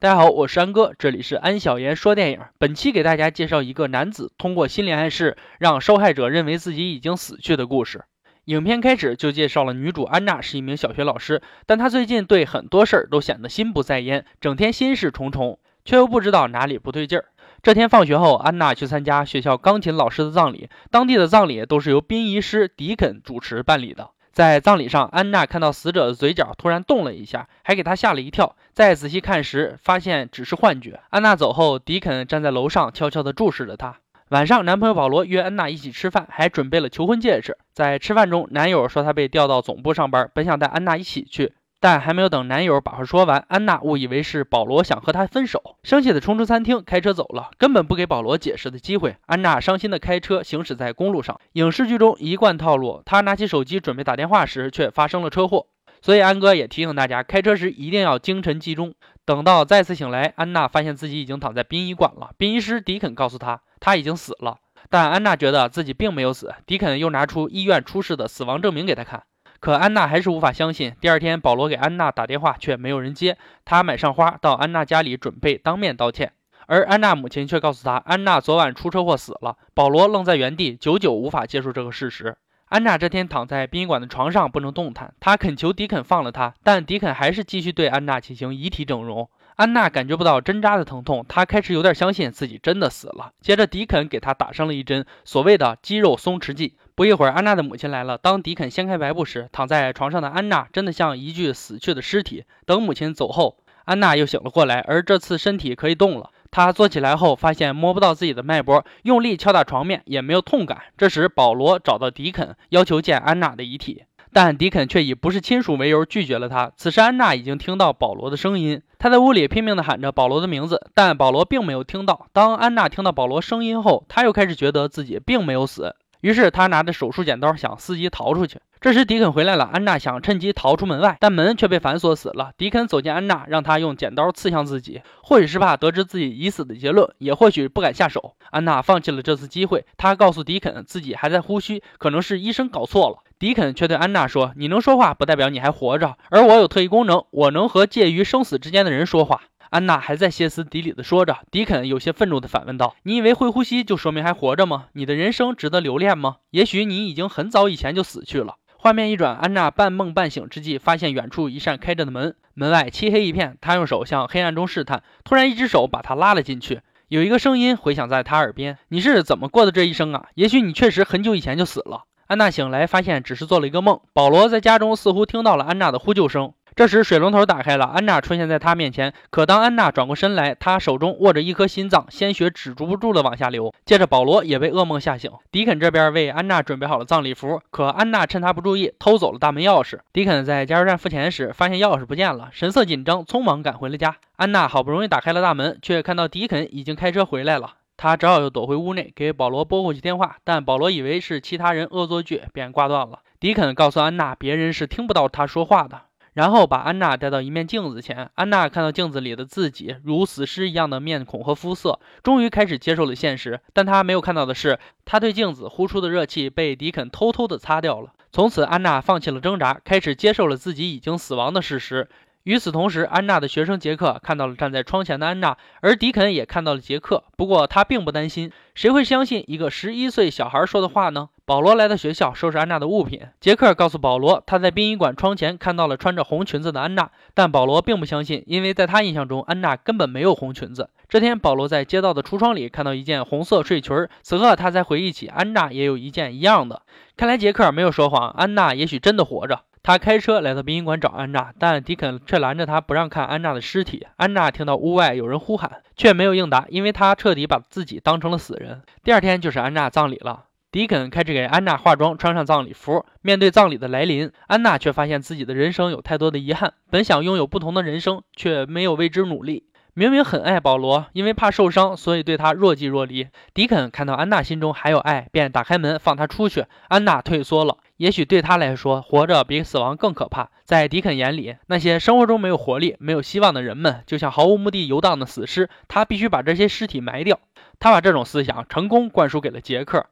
大家好，我是安哥，这里是安小言说电影。本期给大家介绍一个男子通过心理暗示让受害者认为自己已经死去的故事。影片开始就介绍了女主安娜是一名小学老师，但她最近对很多事儿都显得心不在焉，整天心事重重，却又不知道哪里不对劲儿。这天放学后，安娜去参加学校钢琴老师的葬礼，当地的葬礼都是由殡仪师迪肯主持办理的。在葬礼上，安娜看到死者的嘴角突然动了一下，还给她吓了一跳。再仔细看时，发现只是幻觉。安娜走后，迪肯站在楼上，悄悄地注视着她。晚上，男朋友保罗约安娜一起吃饭，还准备了求婚戒指。在吃饭中，男友说他被调到总部上班，本想带安娜一起去。但还没有等男友把话说完，安娜误以为是保罗想和她分手，生气的冲出餐厅，开车走了，根本不给保罗解释的机会。安娜伤心的开车行驶在公路上，影视剧中一贯套路，她拿起手机准备打电话时，却发生了车祸。所以安哥也提醒大家，开车时一定要精神集中。等到再次醒来，安娜发现自己已经躺在殡仪馆了。殡仪师迪肯告诉她，他已经死了，但安娜觉得自己并没有死。迪肯又拿出医院出示的死亡证明给她看。可安娜还是无法相信。第二天，保罗给安娜打电话，却没有人接。他买上花到安娜家里，准备当面道歉。而安娜母亲却告诉他，安娜昨晚出车祸死了。保罗愣在原地，久久无法接受这个事实。安娜这天躺在殡仪馆的床上不能动弹，她恳求迪肯放了她，但迪肯还是继续对安娜进行遗体整容。安娜感觉不到针扎的疼痛，她开始有点相信自己真的死了。接着，迪肯给她打上了一针所谓的肌肉松弛剂。不一会儿，安娜的母亲来了。当迪肯掀开白布时，躺在床上的安娜真的像一具死去的尸体。等母亲走后，安娜又醒了过来，而这次身体可以动了。她坐起来后，发现摸不到自己的脉搏，用力敲打床面也没有痛感。这时，保罗找到迪肯，要求见安娜的遗体。但迪肯却以不是亲属为由拒绝了他。此时，安娜已经听到保罗的声音，她在屋里拼命地喊着保罗的名字，但保罗并没有听到。当安娜听到保罗声音后，她又开始觉得自己并没有死，于是他拿着手术剪刀想伺机逃出去。这时，迪肯回来了，安娜想趁机逃出门外，但门却被反锁死了。迪肯走进安娜，让她用剪刀刺向自己，或许是怕得知自己已死的结论，也或许不敢下手。安娜放弃了这次机会，她告诉迪肯自己还在呼吸，可能是医生搞错了。迪肯却对安娜说：“你能说话，不代表你还活着，而我有特异功能，我能和介于生死之间的人说话。”安娜还在歇斯底里地说着。迪肯有些愤怒地反问道：“你以为会呼吸就说明还活着吗？你的人生值得留恋吗？也许你已经很早以前就死去了。”画面一转，安娜半梦半醒之际，发现远处一扇开着的门，门外漆黑一片。她用手向黑暗中试探，突然一只手把她拉了进去。有一个声音回响在她耳边：“你是怎么过的这一生啊？也许你确实很久以前就死了。”安娜醒来，发现只是做了一个梦。保罗在家中似乎听到了安娜的呼救声。这时，水龙头打开了，安娜出现在他面前。可当安娜转过身来，她手中握着一颗心脏，鲜血止住不住的往下流。接着，保罗也被噩梦吓醒。迪肯这边为安娜准备好了葬礼服，可安娜趁他不注意偷走了大门钥匙。迪肯在加油站付钱时，发现钥匙不见了，神色紧张，匆忙赶回了家。安娜好不容易打开了大门，却看到迪肯已经开车回来了。他只好又躲回屋内，给保罗拨过去电话，但保罗以为是其他人恶作剧，便挂断了。迪肯告诉安娜，别人是听不到他说话的，然后把安娜带到一面镜子前。安娜看到镜子里的自己，如死尸一样的面孔和肤色，终于开始接受了现实。但她没有看到的是，她对镜子呼出的热气被迪肯偷偷的擦掉了。从此，安娜放弃了挣扎，开始接受了自己已经死亡的事实。与此同时，安娜的学生杰克看到了站在窗前的安娜，而迪肯也看到了杰克。不过他并不担心，谁会相信一个十一岁小孩说的话呢？保罗来到学校收拾安娜的物品，杰克告诉保罗，他在殡仪馆窗前看到了穿着红裙子的安娜，但保罗并不相信，因为在他印象中，安娜根本没有红裙子。这天，保罗在街道的橱窗里看到一件红色睡裙，此刻他才回忆起安娜也有一件一样的。看来杰克没有说谎，安娜也许真的活着。他开车来到殡仪馆找安娜，但迪肯却拦着他不让看安娜的尸体。安娜听到屋外有人呼喊，却没有应答，因为他彻底把自己当成了死人。第二天就是安娜葬礼了，迪肯开始给安娜化妆，穿上葬礼服。面对葬礼的来临，安娜却发现自己的人生有太多的遗憾，本想拥有不同的人生，却没有为之努力。明明很爱保罗，因为怕受伤，所以对他若即若离。迪肯看到安娜心中还有爱，便打开门放她出去。安娜退缩了。也许对他来说，活着比死亡更可怕。在迪肯眼里，那些生活中没有活力、没有希望的人们，就像毫无目的游荡的死尸。他必须把这些尸体埋掉。他把这种思想成功灌输给了杰克。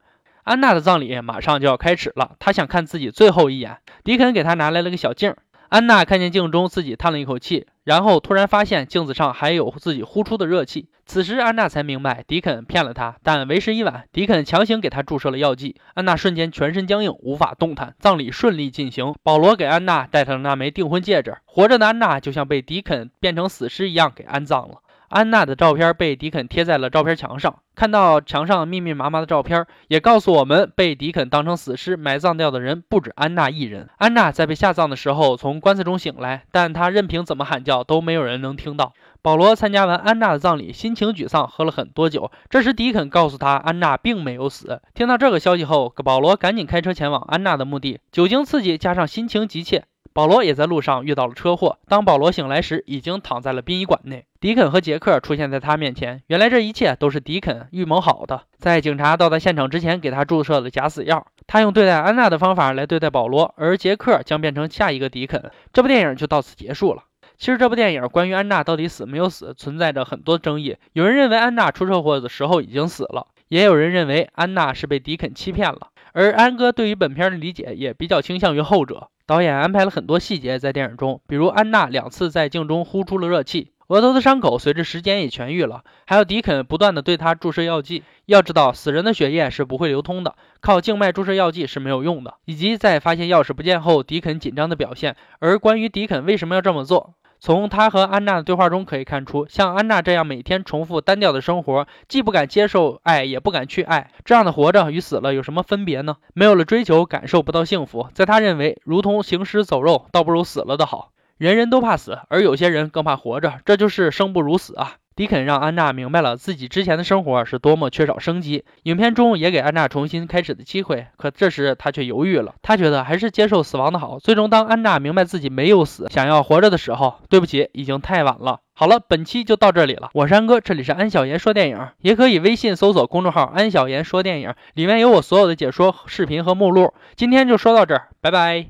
安娜的葬礼马上就要开始了，她想看自己最后一眼。迪肯给她拿来了个小镜。安娜看见镜中自己叹了一口气，然后突然发现镜子上还有自己呼出的热气。此时安娜才明白迪肯骗了她，但为时已晚。迪肯强行给她注射了药剂，安娜瞬间全身僵硬，无法动弹。葬礼顺利进行，保罗给安娜戴上了那枚订婚戒指。活着的安娜就像被迪肯变成死尸一样给安葬了。安娜的照片被迪肯贴在了照片墙上，看到墙上密密麻麻的照片，也告诉我们被迪肯当成死尸埋葬掉的人不止安娜一人。安娜在被下葬的时候从棺材中醒来，但她任凭怎么喊叫都没有人能听到。保罗参加完安娜的葬礼，心情沮丧，喝了很多酒。这时迪肯告诉他，安娜并没有死。听到这个消息后，保罗赶紧开车前往安娜的墓地。酒精刺激加上心情急切。保罗也在路上遇到了车祸。当保罗醒来时，已经躺在了殡仪馆内。迪肯和杰克出现在他面前。原来这一切都是迪肯预谋好的。在警察到达现场之前，给他注射了假死药。他用对待安娜的方法来对待保罗，而杰克将变成下一个迪肯。这部电影就到此结束了。其实这部电影关于安娜到底死没有死，存在着很多争议。有人认为安娜出车祸的时候已经死了，也有人认为安娜是被迪肯欺骗了。而安哥对于本片的理解也比较倾向于后者。导演安排了很多细节在电影中，比如安娜两次在镜中呼出了热气，额头的伤口随着时间也痊愈了，还有迪肯不断的对她注射药剂。要知道，死人的血液是不会流通的，靠静脉注射药剂是没有用的。以及在发现钥匙不见后，迪肯紧张的表现。而关于迪肯为什么要这么做？从他和安娜的对话中可以看出，像安娜这样每天重复单调的生活，既不敢接受爱，也不敢去爱，这样的活着与死了有什么分别呢？没有了追求，感受不到幸福，在他认为，如同行尸走肉，倒不如死了的好。人人都怕死，而有些人更怕活着，这就是生不如死啊。迪肯让安娜明白了自己之前的生活是多么缺少生机，影片中也给安娜重新开始的机会，可这时她却犹豫了。她觉得还是接受死亡的好。最终，当安娜明白自己没有死，想要活着的时候，对不起，已经太晚了。好了，本期就到这里了。我是安哥，这里是安小言说电影，也可以微信搜索公众号“安小言说电影”，里面有我所有的解说视频和目录。今天就说到这儿，拜拜。